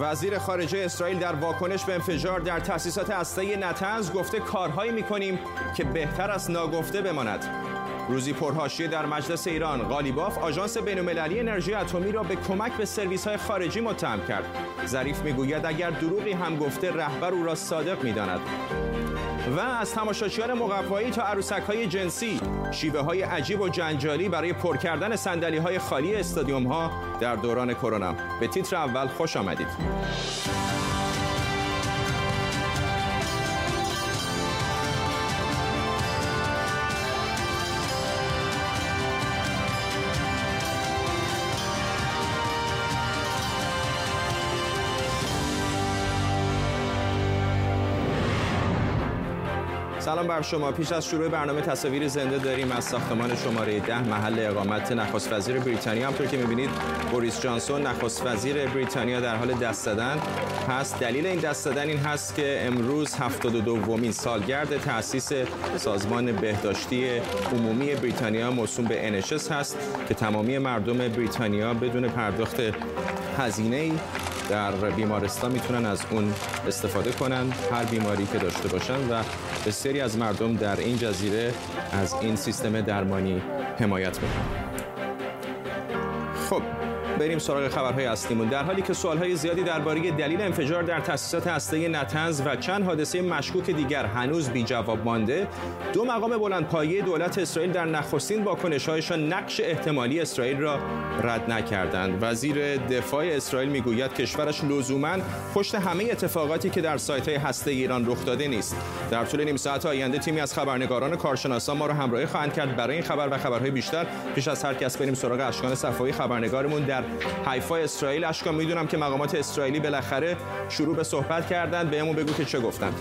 وزیر خارجه اسرائیل در واکنش به انفجار در تأسیسات هسته‌ای نتنز گفته کارهایی می‌کنیم که بهتر از ناگفته بماند. روزی پرهاشیه در مجلس ایران غالیباف آژانس بین‌المللی انرژی اتمی را به کمک به سرویس‌های خارجی متهم کرد. ظریف می‌گوید اگر دروغی هم گفته رهبر او را صادق می‌داند. و از تماشاچیان مقوایی تا عروسک های جنسی. شیوه های عجیب و جنجالی برای پر کردن سندلی های خالی استادیوم ها در دوران کرونا. به تیتر اول خوش آمدید. سلام بر شما. پیش از شروع برنامه تصاویر زنده داریم. از ساختمان شماره ده محل اقامت نخست وزیر بریتانیا همطور که می‌بینید بوریس جانسون نخست وزیر بریتانیا در حال دست زدن هست. دلیل این دست زدن این هست که امروز 72 دومین سالگرد تأسیس سازمان بهداشتی عمومی بریتانیا موسوم به NHS هست که تمامی مردم بریتانیا بدون پرداخت هزینه در بیمارستان می‌تونن از اون استفاده کنن. هر بیماری که داشته باشن و بسیاری از مردم در این جزیره از این سیستم درمانی حمایت می‌کنن. بریم سراغ خبرهای اصلیمون. در حالی که سوالهای زیادی درباره دلیل انفجار در تاسیسات هسته‌ای نتنز و چند حادثه مشکوک دیگر هنوز بی جواب مانده دو مقام بلندپایه دولت اسرائیل در نخستین واکنش‌هایشان نقش احتمالی اسرائیل را رد نکردند. وزیر دفاع اسرائیل می‌گوید کشورش لزوما پشت همه اتفاقاتی که در سایت‌های هسته ایران رخ داده نیست. در طول نیم ساعت آینده تیمی از خبرنگاران کارشناسان ما را همراهی خواهند کرد. برای این خبر و خبرهای بیشتر پیش از هر کس بریم سراغ اشکان صفایی خبرنگارمون در حیفا اسرائیل. اشکان می‌دونم که مقامات اسرائیلی بالاخره شروع به صحبت کردن بهمون بگو که چه گفتن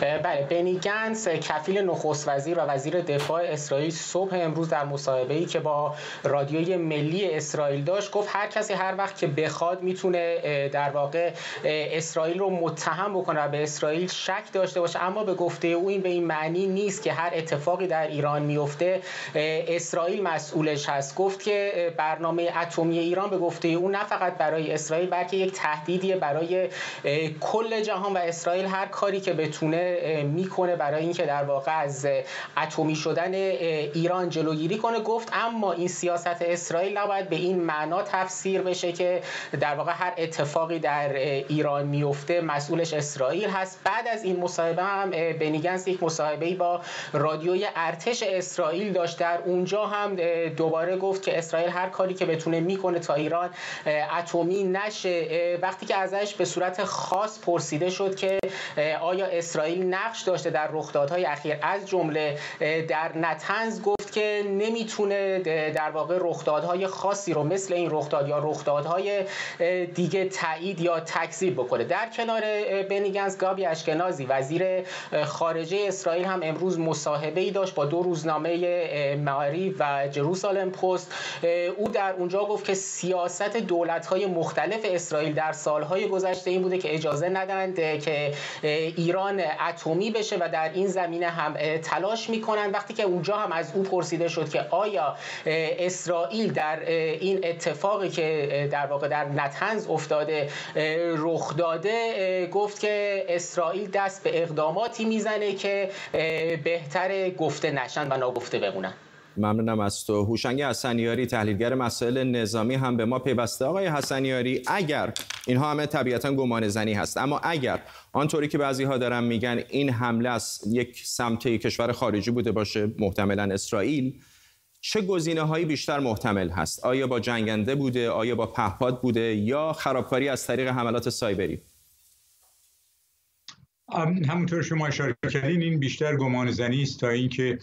بله بنی گنس کفیل نخست وزیر و وزیر دفاع اسرائیل صبح امروز در مصاحبه ای که با رادیوی ملی اسرائیل داشت گفت هر کسی هر وقت که بخواد می‌تونه در واقع اسرائیل رو متهم بکنه و به اسرائیل شک داشته باشه. اما به گفته او این به این معنی نیست که هر اتفاقی در ایران میفته اسرائیل مسئولش هست. گفت که برنامه اتمی ایران به گفته او نه فقط برای اسرائیل بلکه یک تهدیدی برای کل جهان و اسرائیل. هر کاری که بتونه می‌کنه برای اینکه در واقع از اتمی شدن ایران جلوگیری کنه. گفت اما این سیاست اسرائیل نباید به این معنا تفسیر بشه که در واقع هر اتفاقی در ایران میفته مسئولش اسرائیل هست. بعد از این مصاحبه هم بنیگنس یک مصاحبه با رادیوی ارتش اسرائیل داشت. در اونجا هم دوباره گفت که اسرائیل هر کاری که بتونه می‌کنه تا ایران اتمی نشه. وقتی که ازش به صورت خاص پرسیده شد که آیا اسرائیل نقش داشته در رخدادهای اخیر. از جمله در نتنز گفت که نمی‌تونه در واقع رخدادهای خاصی رو مثل این رخداد یا رخدادهای دیگه تایید یا تکذیب بکنه. در کنار بنیگنز گابی اشکنازی وزیر خارجه اسرائیل هم امروز مصاحبه ای داشت با دو روزنامه معاری و جروسالم پست. او در اونجا گفت که سیاست دولت‌های مختلف اسرائیل در سالهای گذشته این بوده که اجازه ندند که ایران اتمی بشه و در این زمینه هم تلاش می‌کنن. وقتی که اونجا هم از او پرسیده شد که آیا اسرائیل در این اتفاقی که در واقع در نتنز افتاده رخ داده گفت که اسرائیل دست به اقداماتی می‌زنه که بهتر گفته نشن و ناگفته بمونن. ممنونم از تو. هوشنگ حسنیاری تحلیلگر مسائل نظامی هم به ما پیوسته. آقای حسنیاری اگر اینها همه طبیعتا گمان زنی هست اما اگر آنطوری که بعضی ها دارن میگن این حمله از یک سمت کشور خارجی بوده باشه محتملا اسرائیل چه گزینه هایی بیشتر محتمل هست؟ آیا با جنگنده بوده؟ آیا با پهپاد بوده؟ یا خرابکاری از طریق حملات سایبری؟ همونطور شما اشاره کردین این بیشتر گمان زنی است تا اینکه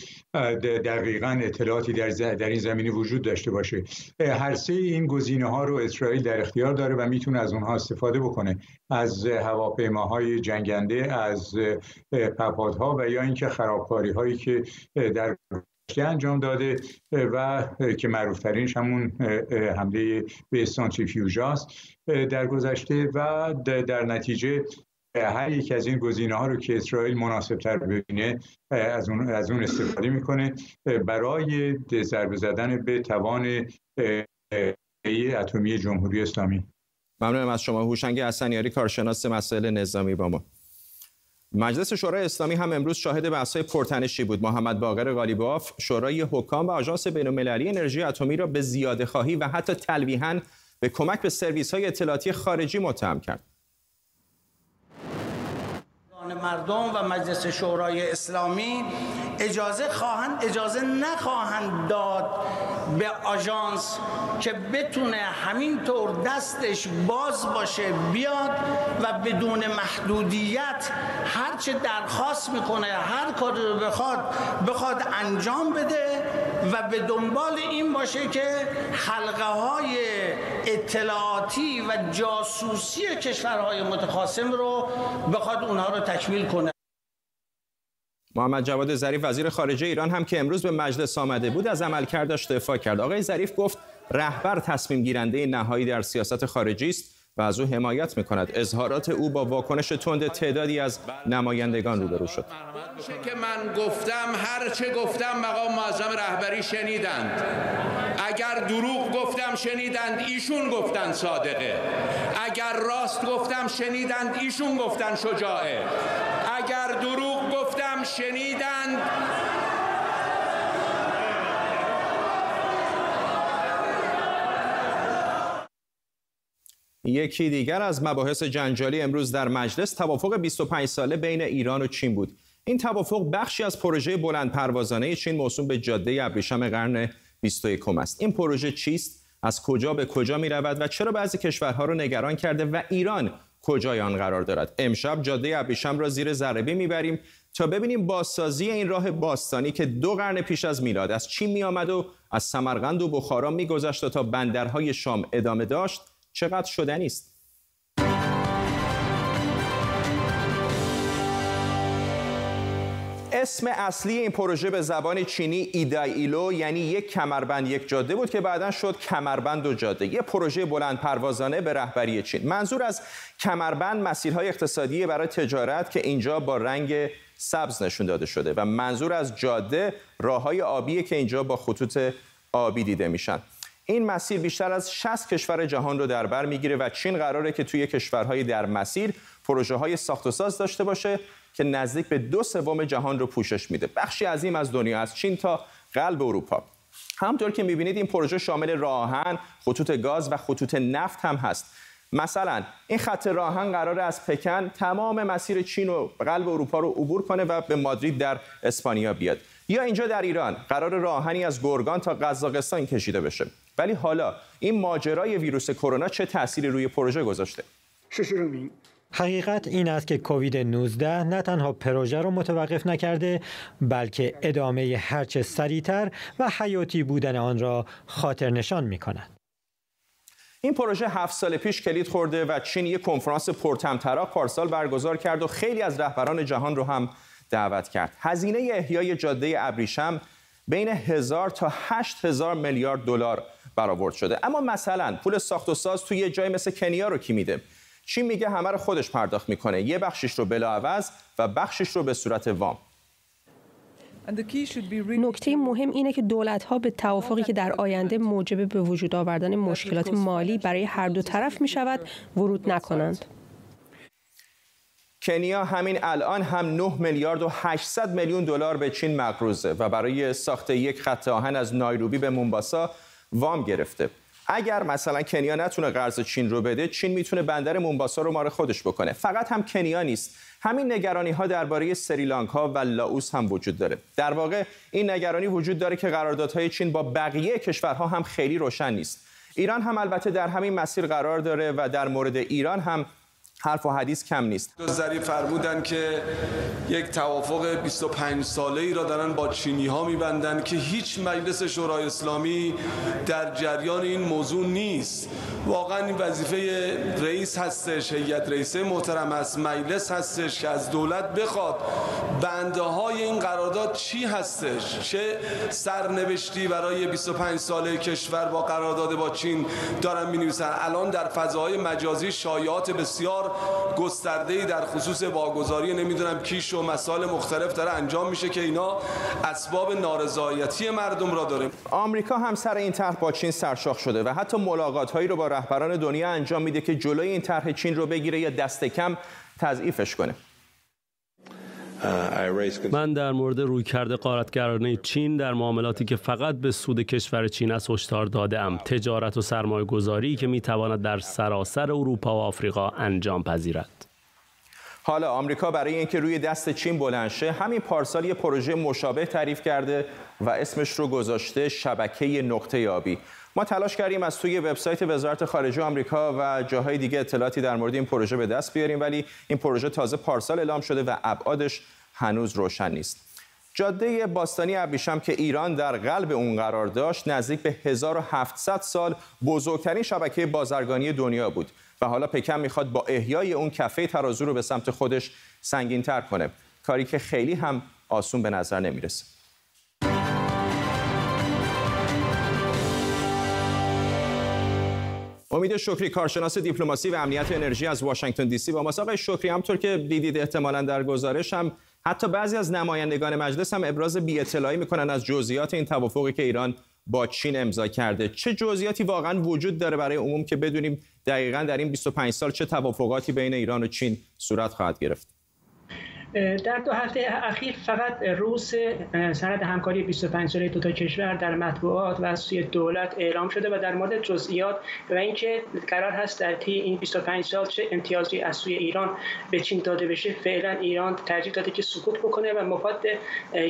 دقیقا اطلاعاتی در, در این زمینه وجود داشته باشه. هر سه این گزینه ها رو اسرائیل در اختیار داره و می‌تونه از اونها استفاده بکنه. از هواپیماهای جنگنده از پهپادها و یا اینکه خرابکاری هایی که در انجام داده و که معروف ترینش همون حمله به سانتریفیوژاست در گذشته و در نتیجه هر یک از این گزینه ها رو که اسرائیل مناسب تر ببینه از اون, از اون استفاده می‌کنه برای ضربه زدن به توان اتمی جمهوری اسلامی ممنونم از شما هوشنگ حسنیاری کارشناس مسائل نظامی با ما مجلس شورای اسلامی هم امروز شاهد بحث‌های پرتنشی بود. محمد باقر غالیباف شورای حکام و آژانس بین‌المللی انرژی اتمی را به زیاده خواهی و حتی تلویحاً به کمک به سرویس‌های اطلاعاتی خارجی متهم کرد. مردم و مجلس شورای اسلامی اجازه خواهند اجازه نخواهند داد به آژانس که بتونه همینطور دستش باز باشه بیاد و بدون محدودیت هرچه درخواست می‌کنه هر کاری رو بخواد بخواد انجام بده. و به دنبال این باشه که حلقه های اطلاعاتی و جاسوسی کشورهای متخاصم رو بخواد اونها رو تکمیل کنه. محمد جواد ظریف وزیر خارجه ایران هم که امروز به مجلس آمده بود از عملکردش دفاع کرد. آقای ظریف گفت رهبر تصمیم گیرنده نهایی در سیاست خارجی است. و از او حمایت می کند اظهارات او با واکنش تند تعدادی از نمایندگان روبرو شد. که من گفتم هر چه گفتم مقام معظم رهبری شنیدند. اگر دروغ گفتم شنیدند ایشون گفتند صادقه. اگر راست گفتم شنیدند ایشون گفتن شجاعه. اگر دروغ گفتم شنیدند یکی دیگر از مباحث جنجالی امروز در مجلس توافق 25 ساله بین ایران و چین بود. این توافق بخشی از پروژه بلند پروازانه چین موسوم به جاده ابریشم قرن 21 است. این پروژه چیست؟ از کجا به کجا می رود و چرا بعضی کشورها را نگران کرده و ایران کجای آن قرار دارد امشب جاده ابریشم را زیر ذره می‌بریم تا ببینیم بازسازی این راه باستانی که دو قرن پیش از میلاد از چین می آمد و از سمرقند و بخارا میگذشت تا بندرهای شام ادامه داشت چقدر شدنی است اسم اصلی این پروژه به زبان چینی ایدای ایلو یعنی یک کمربند یک جاده بود که بعدا شد کمربند و جاده. یه پروژه بلند پروازانه به رهبری چین. منظور از کمربند مسیرهای اقتصادی برای تجارت که اینجا با رنگ سبز نشون داده شده و منظور از جاده راههای آبی که اینجا با خطوط آبی دیده میشن. این مسیر بیشتر از 60 کشور جهان رو در بر می‌گیره و چین قراره که توی کشورهای در مسیر پروژه های ساخت و ساز داشته باشه که نزدیک به دو سوم جهان رو پوشش میده. بخشی عظیم از دنیا از چین تا قلب اروپا. همطور که می‌بینید این پروژه شامل راهن خطوط گاز و خطوط نفت هم هست. مثلا این خط راهن قرار از پکن تمام مسیر چین و قلب اروپا رو عبور کنه و به مادرید در اسپانیا بیاد. یا اینجا در ایران قرار راهنی از گرگان تا قزاقستان کشیده بشه. ولی حالا این ماجرای ویروس کرونا چه تأثیری روی پروژه گذاشته حقیقت این است که کووید 19 نه تنها پروژه را متوقف نکرده بلکه ادامه هرچه سریعتر و حیاتی بودن آن را خاطر نشان می کند. این پروژه هفت سال پیش کلید خورده و چین یک کنفرانس پرطمطراق پارسال برگزار کرد و خیلی از رهبران جهان رو هم دعوت کرد. هزینه احیای جاده ابریشم بین هزار تا هشت هزار میلیارد دلار برآورد شده. اما مثلا پول ساخت و ساز توی یه جای مثل کنیا رو کی میده؟ چین میگه همه رو خودش پرداخت می‌کنه یه بخشش رو بلاعوض و بخشش رو به صورت وام نکته مهم اینه که دولت ها به توافقی که در آینده موجب به وجود آوردن مشکلات مالی برای هر دو طرف می شود ورود نکنند. کنیا همین الان هم 9 میلیارد و 800 میلیون دلار به چین مقروضه و برای ساخت یک خط آهن از نایروبی به مونباسا وام گرفته. اگر مثلا کنیا نتونه قرض چین رو بده چین می‌تونه بندر مونباسا رو مار خودش بکنه. فقط هم کنیا نیست. همین نگرانی ها درباره سریلانکا و لاوس هم وجود داره. در واقع این نگرانی وجود داره که قراردادهای چین با بقیه کشورها هم خیلی روشن نیست. ایران هم البته در همین مسیر قرار داره و در مورد ایران هم حرف و حدیث کم نیست. ظریف فرمودن که یک توافق 25 ساله ای را دارن با چینی ها میبندن که هیچ مجلس شورای اسلامی در جریان این موضوع نیست. واقعا این وظیفه رئیس هستش هیئت رئیسه محترم است مجلس هستش که از دولت بخواد بنده های این قرارداد چی هستش؟ چه سرنوشتی برای 25 ساله کشور با قرارداد با چین دارن می الان در فضاهای مجازی شایعات بسیار گسترده در خصوص واگذاری نمی‌دونم کیش و مسائل مختلف داره انجام میشه که اینا اسباب نارضایتی مردم را داره. آمریکا هم سر این طرح با چین سرشاخ شده و حتی ملاقات هایی رو با رهبران دنیا انجام میده که جلوی این طرح چین رو بگیره یا دست کم تضعیفش کنه. من در مورد رویکرد قارتگرانه چین در معاملاتی که فقط به سود کشور چین است هشدار دادم تجارت و سرمایه گذاری که می تواند در سراسر اروپا و آفریقا انجام پذیرد. حالا آمریکا برای اینکه روی دست چین بلند شه همین پارسال یه پروژه مشابه تعریف کرده و اسمش رو گذاشته شبکه نقطه آبی ما تلاش کردیم از توی وبسایت وزارت خارجه آمریکا و جاهای دیگه اطلاعاتی در مورد این پروژه به دست بیاریم ولی این پروژه تازه پارسال اعلام شده و ابعادش هنوز روشن نیست. جاده باستانی ابریشم که ایران در قلب اون قرار داشت نزدیک به 1700 سال بزرگترین شبکه بازرگانی دنیا بود و حالا پکن می‌خواد با احیای اون کفه ترازو رو به سمت خودش سنگین تر کنه. کاری که خیلی هم آسون به نظر نمی‌رسه. امید شکری کارشناس دیپلماسی و امنیت انرژی از واشنگتن دی سی. با ماست آقای شکری همطور که دیدید احتمالا در گزارش هم حتی بعضی از نمایندگان مجلس هم ابراز بی اطلاعی می‌کنن از جزئیات این توافقی که ایران با چین امضا کرده. چه جزئیاتی واقعا وجود داره برای عموم که بدونیم دقیقا در این 25 سال چه توافقاتی بین ایران و چین صورت خواهد گرفت؟ در دو هفته اخیر فقط روز سند همکاری 25 ساله دو تا کشور در مطبوعات و از سوی دولت اعلام شده و در مورد جزئیات و اینکه قرار هست در طی این 25 سال چه امتیازی از سوی ایران به چین داده بشه فعلا ایران ترجیح داده که سکوت بکنه و مفاد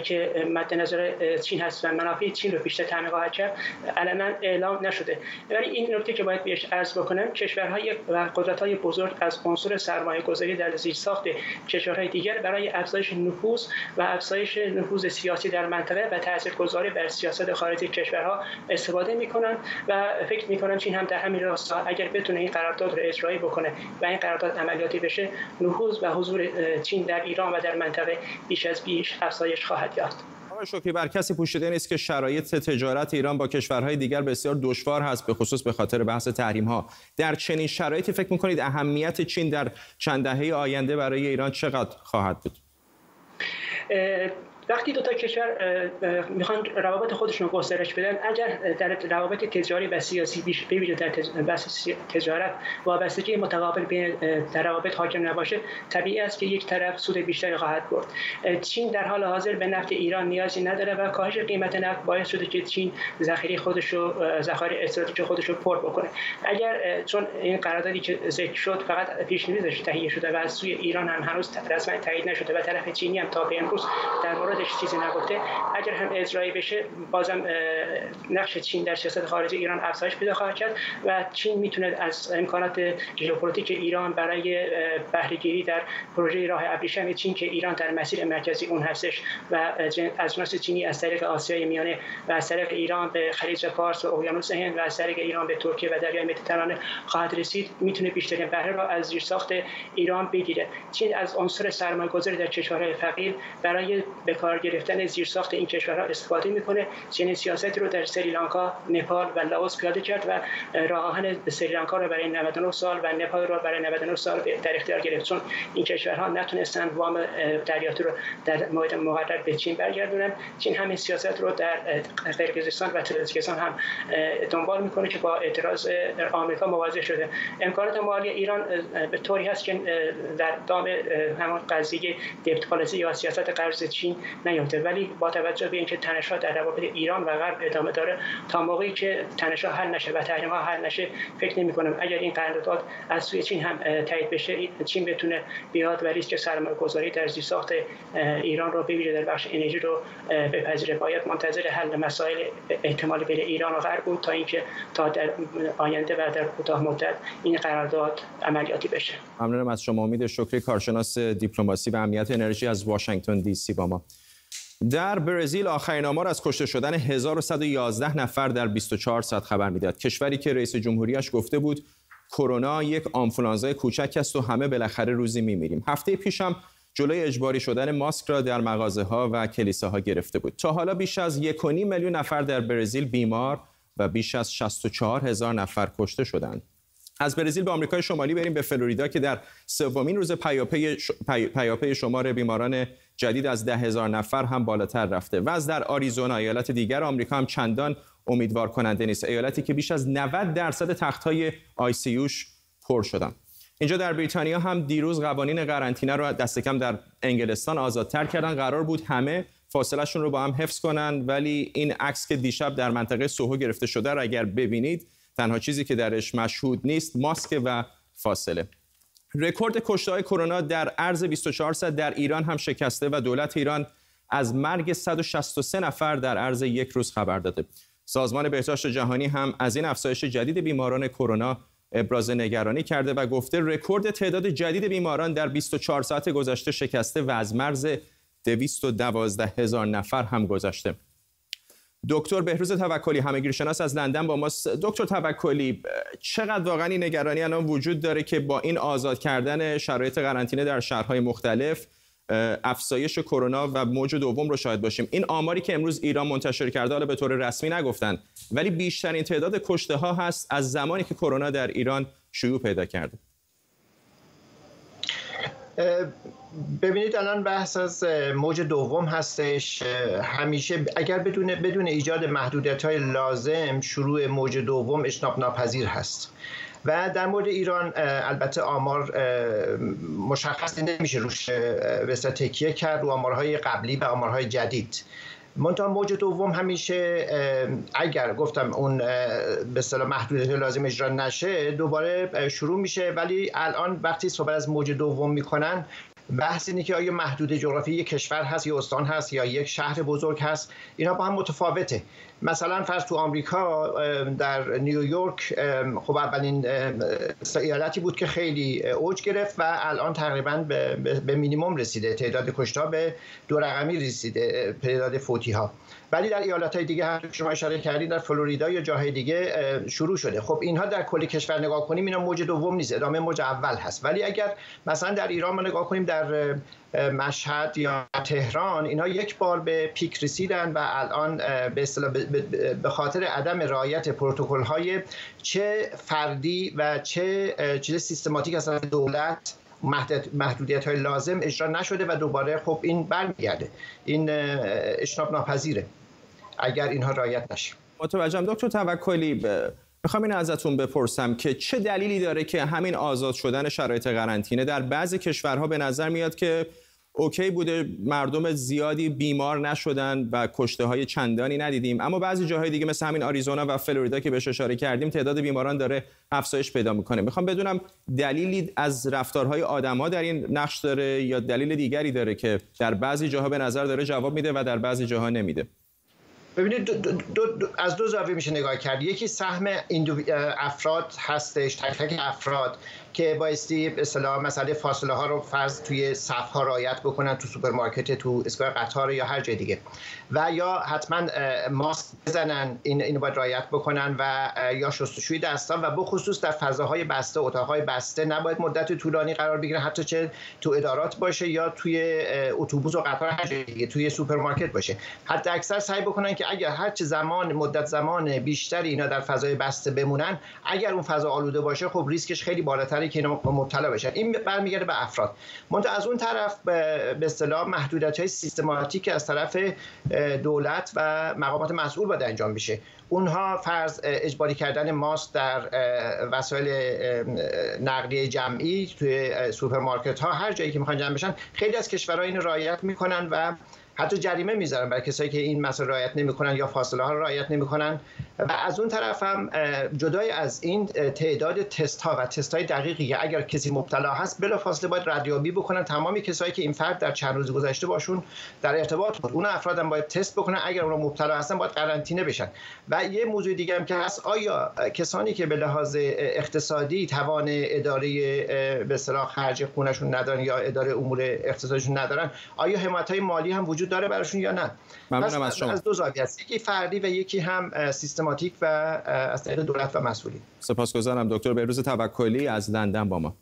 که مد نظر چین هست و منافع چین رو بیشتر تعمین خواهد کرد علنا اعلام نشده. ولی این نکته که باید بهش عرض بکنم کشورهای و قدرت‌های بزرگ از عنصر سرمایه‌گذاری در زیرساخت کشورهای دیگر برای افزایش نفوذ و افزایش نفوذ سیاسی در منطقه و تاثیرگذاری بر سیاست خارجی کشورها استفاده می‌کنن و فکر می‌کنن چین هم در همین راستا اگر بتونه این قرارداد رو اجرایی بکنه و این قرارداد عملیاتی بشه نفوذ و حضور چین در ایران و در منطقه بیش از بیش افزایش خواهد یافت. شکری بر کسی پوشیده نیست که شرایط تجارت ایران با کشورهای دیگر بسیار دشوار هست به خصوص به خاطر بحث تحریم ها در چنین شرایطی فکر می‌کنید اهمیت چین در چند دهه آینده برای ایران چقدر خواهد بود؟ وقتی دو تا کشور می‌خوان روابط خودشون رو گسترش بدن اگر در روابط تجاری و سیاسی بیش بویژه در تجارت وابستگی متقابل بین در روابط حاکم نباشه طبیعی است که یک طرف سود بیشتری خواهد برد. چین در حال حاضر به نفت ایران نیازی نداره و کاهش قیمت نفت باعث شده که چین ذخیره خودش رو ذخایر استراتژیک خودش رو پر بکنه. اگر چون این قراردادی که ذکر شد فقط پیشنهادش تهیه شده و از سوی ایران هم هنوز رسما تایید نشده و طرف چینی هم تا به امروز در مورد موردش چیزی نگفته. اگر هم اجرایی بشه بازم نقش چین در سیاست خارجی ایران افزایش پیدا خواهد کرد و چین می‌تونه از امکانات ژئوپلیتیک ایران برای بهرهگیری در پروژه راه ابریشم چین که ایران در مسیر مرکزی اون هستش و اجناس چینی از طریق آسیای میانه و از طریق ایران به خلیج فارس و اقیانوس هند و از طریق ایران به ترکیه و دریای مدیترانه خواهد رسید. می‌تونه بیشترین بهره را از زیرساخت ایران بگیره. چین از عنصر سرمایه‌گذاری در کشورهای فقیر برای به قرار گرفتن زیرساخت این کشورها استفاده می‌کنه. چنین سیاستی رو در سریلانکا، نپال و لاوس پیاده کرد و راه آهن سریلانکا رو برای 99 سال و نپال رو برای 99 سال در اختیار گرفت. چون این کشورها نتونستن وام دریاتی رو در موعد مقرر به چین برگردونن. چین همین سیاست رو در قرقیزستان و تاجیکستان هم دنبال می‌کنه که با اعتراض آمریکا مواجه شده. امکانات مالی ایران به طوری هست که در دام همون قضیه دیپت پالیسی یا سیاست قرض چین نیفته ولی با توجه به اینکه تنش‌ها در روابط ایران و غرب ادامه داره تا موقعی که تنش‌ها حل نشه و تحریم‌ها حل نشه فکر نمی‌کنم اگر این قرارداد از سوی چین هم تایید بشه چین بتونه بیاد و ریسک سرمایه‌گذاری در زیرساخت ایران رو ببینه در بخش انرژی رو بپذیره. باید منتظر حل مسائل احتمال بین ایران و غرب بود تا اینکه تا در آینده و در کوتاه مدت این قرارداد عملیاتی بشه. ممنونم از شما. امید شکری کارشناس دیپلماسی و امنیت انرژی از واشنگتن دی سی با ما. در برزیل آخرین آمار از کشته شدن 1111 نفر در 24 ساعت خبر می‌داد. کشوری که رئیس جمهوریش گفته بود کرونا یک آنفولانزای کوچک است و همه بالاخره روزی میمیریم. هفته پیشم جلوی اجباری شدن ماسک را در مغازه ها و کلیساها گرفته بود. تا حالا بیش از 1.5 میلیون نفر در برزیل بیمار و بیش از 64 هزار نفر کشته شدند. از برزیل به آمریکای شمالی بریم به فلوریدا که در سومین روز پیاپی, پیاپی شمار بیماران جدید از ده هزار نفر هم بالاتر رفته. و از در آریزونا ایالت دیگر آمریکا هم چندان امیدوار کننده نیست. ایالتی که بیش از 90 درصد تختهای آی سی پر شدن. اینجا در بریتانیا هم دیروز قوانین قرنطینه رو دست کم در انگلستان آزادتر کردن. قرار بود همه فاصلهشون رو با هم حفظ کنن ولی این عکس که دیشب در منطقه سوهو گرفته شده رو اگر ببینید تنها چیزی که درش مشهود نیست ماسک و فاصله. رکورد کشته کرونا در عرض 24 ساعت در ایران هم شکسته و دولت ایران از مرگ 163 نفر در عرض یک روز خبر داده. سازمان بهداشت جهانی هم از این افزایش جدید بیماران کرونا ابراز نگرانی کرده و گفته رکورد تعداد جدید بیماران در 24 ساعت گذشته شکسته و از مرز 212 هزار نفر هم گذشته. دکتر بهروز توکلی همگیرشناس از لندن با ما دکتر توکلی چقدر واقعا این نگرانی الان وجود داره که با این آزاد کردن شرایط قرنطینه در شهرهای مختلف افزایش کرونا و موج دوم رو شاهد باشیم؟ این آماری که امروز ایران منتشر کرده حالا به طور رسمی نگفتن ولی بیشترین تعداد کشته ها هست از زمانی که کرونا در ایران شیوع پیدا کرده. ببینید الان بحث از موج دوم هستش. همیشه اگر بدون بدون ایجاد محدودیت های لازم شروع موج دوم اشناب ناپذیر هست. و در مورد ایران البته آمار مشخص نمیشه روش به تکیه کرد رو آمارهای قبلی و آمارهای جدید. منتها موج دوم همیشه اگر گفتم اون به اصطلاح محدودیت لازم اجرا نشه دوباره شروع میشه. ولی الان وقتی صحبت از موج دوم می‌کنن بحث اینه که آیا محدود جغرافی یک کشور هست یا استان هست یا یک شهر بزرگ هست اینا با هم متفاوته. مثلا فرض تو آمریکا در نیویورک خب اولین ایالتی بود که خیلی اوج گرفت و الان تقریبا به مینیمم رسیده. تعداد کشتا به دو رقمی رسیده تعداد فوتی ها ولی در ایالت های دیگه هم شما اشاره کردید در فلوریدا یا جاهای دیگه شروع شده. خب اینها در کل کشور نگاه کنیم اینا موج دوم نیست ادامه موج اول هست. ولی اگر مثلا در ایران ما نگاه کنیم در مشهد یا تهران اینها یک بار به پیک رسیدن و الان به اصطلاح به خاطر عدم رعایت پروتکل های چه فردی و چه چیز سیستماتیک از دولت محدودیت های لازم اجرا نشده و دوباره خب این برمیگرده. این اشناب ناپذیره اگر اینها رعایت نشه. متوجهم. دکتر توکلی می‌خوام این ازتون بپرسم که چه دلیلی داره که همین آزاد شدن شرایط قرنطینه در بعضی کشورها به نظر میاد که اوکی بوده مردم زیادی بیمار نشدن و کشته های چندانی ندیدیم. اما بعضی جاهای دیگه مثل همین آریزونا و فلوریدا که بهش اشاره کردیم تعداد بیماران داره افزایش پیدا می‌کنه. می‌خوام بدونم دلیلی از رفتارهای آدما در این نقش داره یا دلیل دیگری داره که در بعضی جاها به نظر داره جواب میده و در بعضی جاها نمیده؟ ببینید دو دو از دو زاویه میشه نگاه کرد. یکی سهم افراد هستش تک تک افراد که بایستی اصطلاح مسئله فاصله ها رو فرضا توی صف ها رعایت بکنن تو سوپرمارکت تو ایستگاه قطار یا هر جای دیگه. و یا حتما ماسک بزنن این اینو باید رعایت بکنن و یا شستشوی دستان و بخصوص در فضاهای بسته اتاقهای بسته نباید مدت طولانی قرار بگیرن حتی چه تو ادارات باشه یا توی اتوبوس و قطار هر جای دیگه توی سوپرمارکت باشه. حتی اکثر سعی بکنن که اگر هر چه زمان مدت زمان بیشتری اینا در فضای بسته بمونن اگر اون فضا آلوده باشه خب ریسکش خیلی بالاتره که اینا مبتلا بشن. این برمیگرده به افراد. منتها از اون طرف به اصطلاح محدودیت های سیستماتیک از طرف دولت و مقامات مسئول باید انجام بشه. اونها فرضا اجباری کردن ماسک در وسایل نقلیه جمعی توی سوپرمارکت ها هر جایی که می‌خوان جمع بشن خیلی از کشورها این رعایت می‌کنن و حتی جریمه می‌ذارن برای کسایی که این مسائل رعایت نمی‌کنن یا فاصله ها رعایت نمی‌کنن. و از اون طرف هم جدای از این تعداد تست ها و تست های دقیقی اگر کسی مبتلا هست بلافاصله باید ردیابی بکنن. تمامی کسایی که این فرد در چند روز گذشته باشون در ارتباط بود اون افراد هم باید تست بکنن. اگر اون مبتلا هستن باید قرنطینه بشن. و یه موضوع دیگه هم که هست آیا کسانی که به لحاظ اقتصادی توان اداره به خرج خونشون ندارن یا اداره امور اقتصادشون ندارن آیا حمایت های مالی هم وجود داره براشون یا نه. ممنونم از شما. از دو زاویه است. یکی فردی و یکی هم سیستماتیک و از طریق دولت و مسئولین. سپاسگزارم دکتر بهروز توکلی از لندن با ما.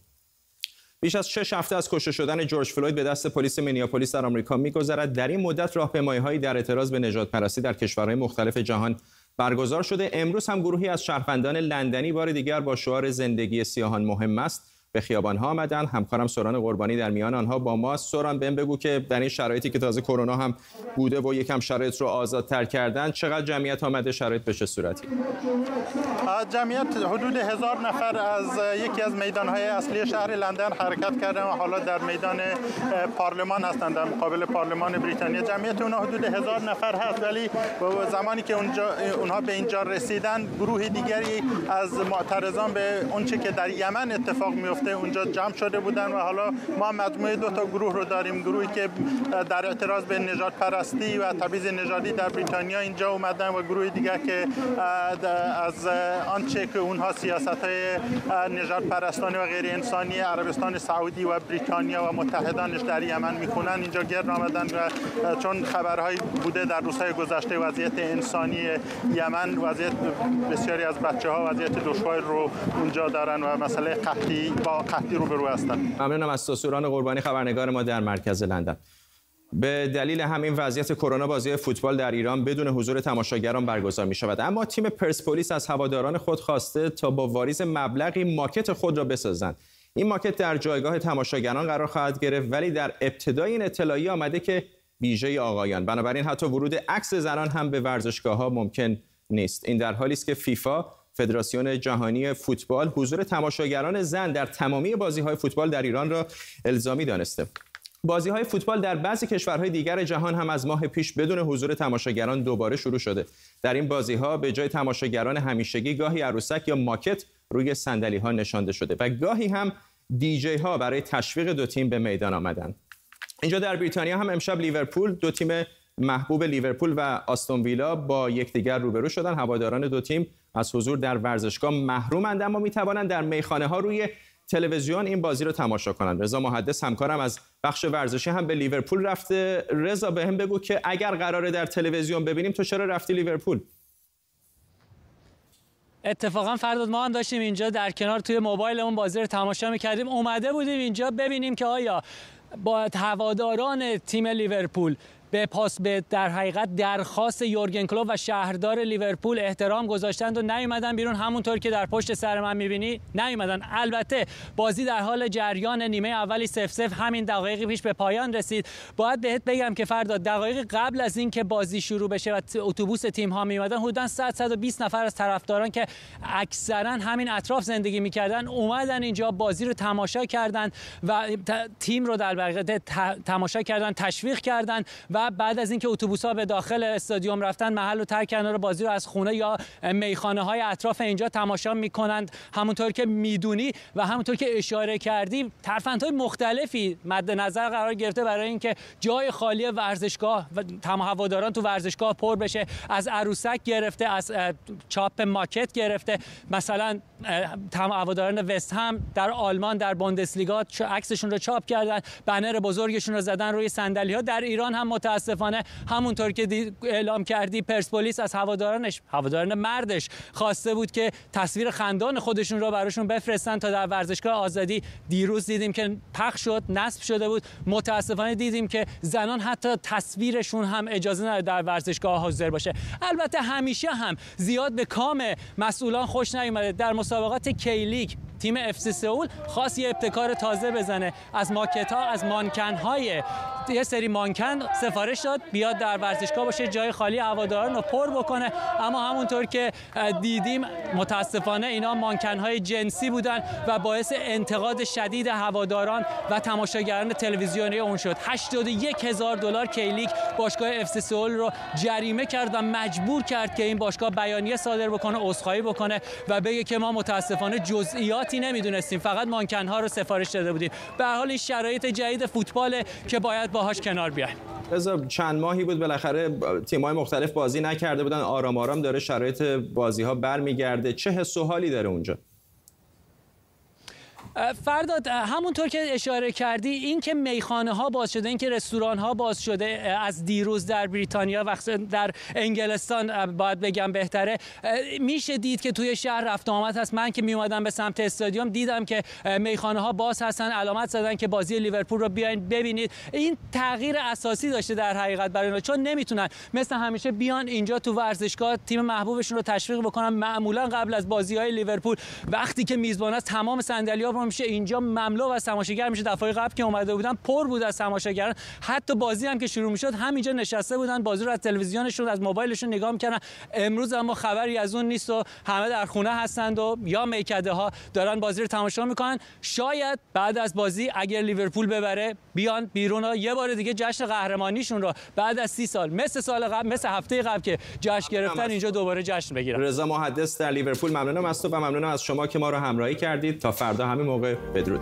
بیش از شش هفته از کشته شدن جورج فلوید به دست پلیس مینیاپولیس در آمریکا میگذرد. در این مدت راهپیمایی‌هایی در اعتراض به نجات پرستی در کشورهای مختلف جهان برگزار شده. امروز هم گروهی از شهروندان لندنی بار دیگر با شعار زندگی سیاهان مهم است. به خیابان ها آمدن. همکارم سوران قربانی در میان آنها با ما سوران بهم بگو که در این شرایطی که تازه کرونا هم بوده و یکم شرایط رو آزادتر کردن چقدر جمعیت آمده شرایط به چه صورتی؟ جمعیت حدود هزار نفر از یکی از میدان های اصلی شهر لندن حرکت کردن و حالا در میدان پارلمان هستند در مقابل پارلمان بریتانیا. جمعیت اونها حدود هزار نفر هست ولی زمانی که اونجا اونها به اینجا رسیدن گروه دیگری از معترضان به اونچه که در یمن اتفاق میفته اونجا جمع شده بودن و حالا ما مجموعه دو تا گروه رو داریم. گروهی که در اعتراض به نجات پرستی و تبعیض نژادی در بریتانیا اینجا اومدن و گروه دیگر که از آنچه که اونها سیاست های نجات پرستانه و غیر انسانی عربستان سعودی و بریتانیا و متحدانش در یمن می‌کنن اینجا گرد آمدن و چون خبرهایی بوده در روزهای گذشته وضعیت انسانی یمن وضعیت بسیاری از بچه ها وضعیت دشوار رو اونجا دارن و مسئله قحطی با قحطی روبرو هستن. ممنونم از قربانی خبرنگار ما در مرکز لندن. به دلیل همین وضعیت کرونا بازی فوتبال در ایران بدون حضور تماشاگران برگزار می شود اما تیم پرسپولیس از هواداران خود خواسته تا با واریز مبلغی ماکت خود را بسازند. این ماکت در جایگاه تماشاگران قرار خواهد گرفت ولی در ابتدای این اطلاعیه آمده که ویژه آقایان. بنابراین حتی ورود عکس زنان هم به ورزشگاه ها ممکن نیست. این در حالی است که فیفا فدراسیون جهانی فوتبال حضور تماشاگران زن در تمامی بازی‌های فوتبال در ایران را الزامی دانسته. بازی های فوتبال در بعضی کشورهای دیگر جهان هم از ماه پیش بدون حضور تماشاگران دوباره شروع شده. در این بازی ها به جای تماشاگران همیشگی گاهی عروسک یا ماکت روی صندلی ها نشانده شده و گاهی هم دیجی ها برای تشویق دو تیم به میدان آمدند. اینجا در بریتانیا هم امشب لیورپول دو تیم محبوب لیورپول و آستون ویلا با یکدیگر روبرو شدن هواداران دو تیم از حضور در ورزشگاه محرومند اما می توانند در میخانه ها روی تلویزیون این بازی رو تماشا کنند. رضا محدث همکارم از بخش ورزشی هم به لیورپول رفته. رضا به هم بگو که اگر قراره در تلویزیون ببینیم تو چرا رفتی لیورپول؟ اتفاقا فرداد ما هم داشتیم اینجا در کنار توی موبایلمون بازی رو تماشا می‌کردیم. اومده بودیم اینجا ببینیم که آیا با هواداران تیم لیورپول به پاس به در حقیقت درخواست یورگن کلوپ و شهردار لیورپول احترام گذاشتند و نیومدن بیرون. همونطور که در پشت سر من می‌بینی نیومدن. البته بازی در حال جریان نیمه اولی سف سف همین دقایقی پیش به پایان رسید. باید بهت بگم که فردا دقایق قبل از اینکه بازی شروع بشه و اتوبوس تیم ها میومدن حدودا 100 120 نفر از طرفداران که اکثرا همین اطراف زندگی می‌کردن اومدن اینجا بازی رو تماشا کردن و تیم رو در تماشا کردن تشویق کردن و بعد از اینکه اتوبوس ها به داخل استادیوم رفتن محل و ترک کردن بازی رو از خونه یا میخانه های اطراف اینجا تماشا می‌کنند. همونطور که می‌دونی و همونطور که اشاره کردی های مختلفی مد نظر قرار گرفته برای اینکه جای خالی ورزشگاه و هواداران تو ورزشگاه پر بشه. از عروسک گرفته از چاپ ماکت گرفته. مثلا هواداران وست هم در آلمان در بوندسلیگا عکسشون رو چاپ کردن بنر بزرگشون رو زدن روی صندلی ها در ایران هم متاسفانه همونطور که اعلام کردی پرسپولیس از هوادارانش هواداران مردش خواسته بود که تصویر خندان خودشون رو براشون بفرستن تا در ورزشگاه آزادی. دیروز دیدیم که پخش شد نصب شده بود. متاسفانه دیدیم که زنان حتی تصویرشون هم اجازه نداره در ورزشگاه حاضر باشه. البته همیشه هم زیاد به کام مسئولان خوش نیومده. در مسابقات کی‌لیگ تیم اف سی سئول خواست یه ابتکار تازه بزنه. از ماکت ها از مانکن های یه سری مانکن سفارش داد بیاد در ورزشگاه باشه جای خالی هواداران رو پر بکنه. اما همونطور که دیدیم متاسفانه اینا مانکن های جنسی بودن و باعث انتقاد شدید هواداران و تماشاگران تلویزیونی اون شد. 81 هزار دلار کی‌لیگ باشگاه اف سی سئول رو جریمه کرد و مجبور کرد که این باشگاه بیانیه صادر بکنه عذرخواهی بکنه و بگه که ما متاسفانه جزئیاتی نمی‌دونستیم. فقط مانکن ها رو سفارش داده بودیم. به حال این شرایط جدید فوتبال که باید باهاش کنار بیایم. رضا چند ماهی بود بالاخره تیم‌های مختلف بازی نکرده بودن. آرام آرام داره شرایط بازی ها برمیگرده. چه حس و حالی داره اونجا؟ فرداد همونطور که اشاره کردی این که میخانه ها باز شده این که رستوران ها باز شده از دیروز در بریتانیا وقت در انگلستان باید بگم بهتره. میشه دید که توی شهر رفت آمد هست. من که می اومدم به سمت استادیوم دیدم که میخانه ها باز هستن علامت زدن که بازی لیورپول رو بیاین ببینید. این تغییر اساسی داشته در حقیقت برای اینا چون نمی‌تونن. مثل همیشه بیان اینجا تو ورزشگاه تیم محبوبشون رو تشویق بکنن. معمولا قبل از بازی های لیورپول وقتی که میزبان است تمام صندلی ها میشه. اینجا مملو از تماشاگر میشه. دفعه قبل که اومده بودن پر بود از تماشاگران. حتی بازی هم که شروع می‌شد همینجا نشسته بودن. بازی رو از تلویزیونشون از موبایلشون نگاه می‌کردن. امروز اما خبری از اون نیست و همه در خونه هستند و یا میکده ها دارن بازی رو تماشا می‌کنن. شاید بعد از بازی اگر لیورپول ببره بیان بیرون و یه بار دیگه جشن قهرمانیشون رو بعد از سی سال مثل سال قبل مثل هفته قبل که جشن گرفتن اینجا دوباره جشن بگیرن. رضا محدث در لیورپول ممنونم از تو و ممنونم از شما که ما رو همراهی کردید. تا فردا همین новое ведро.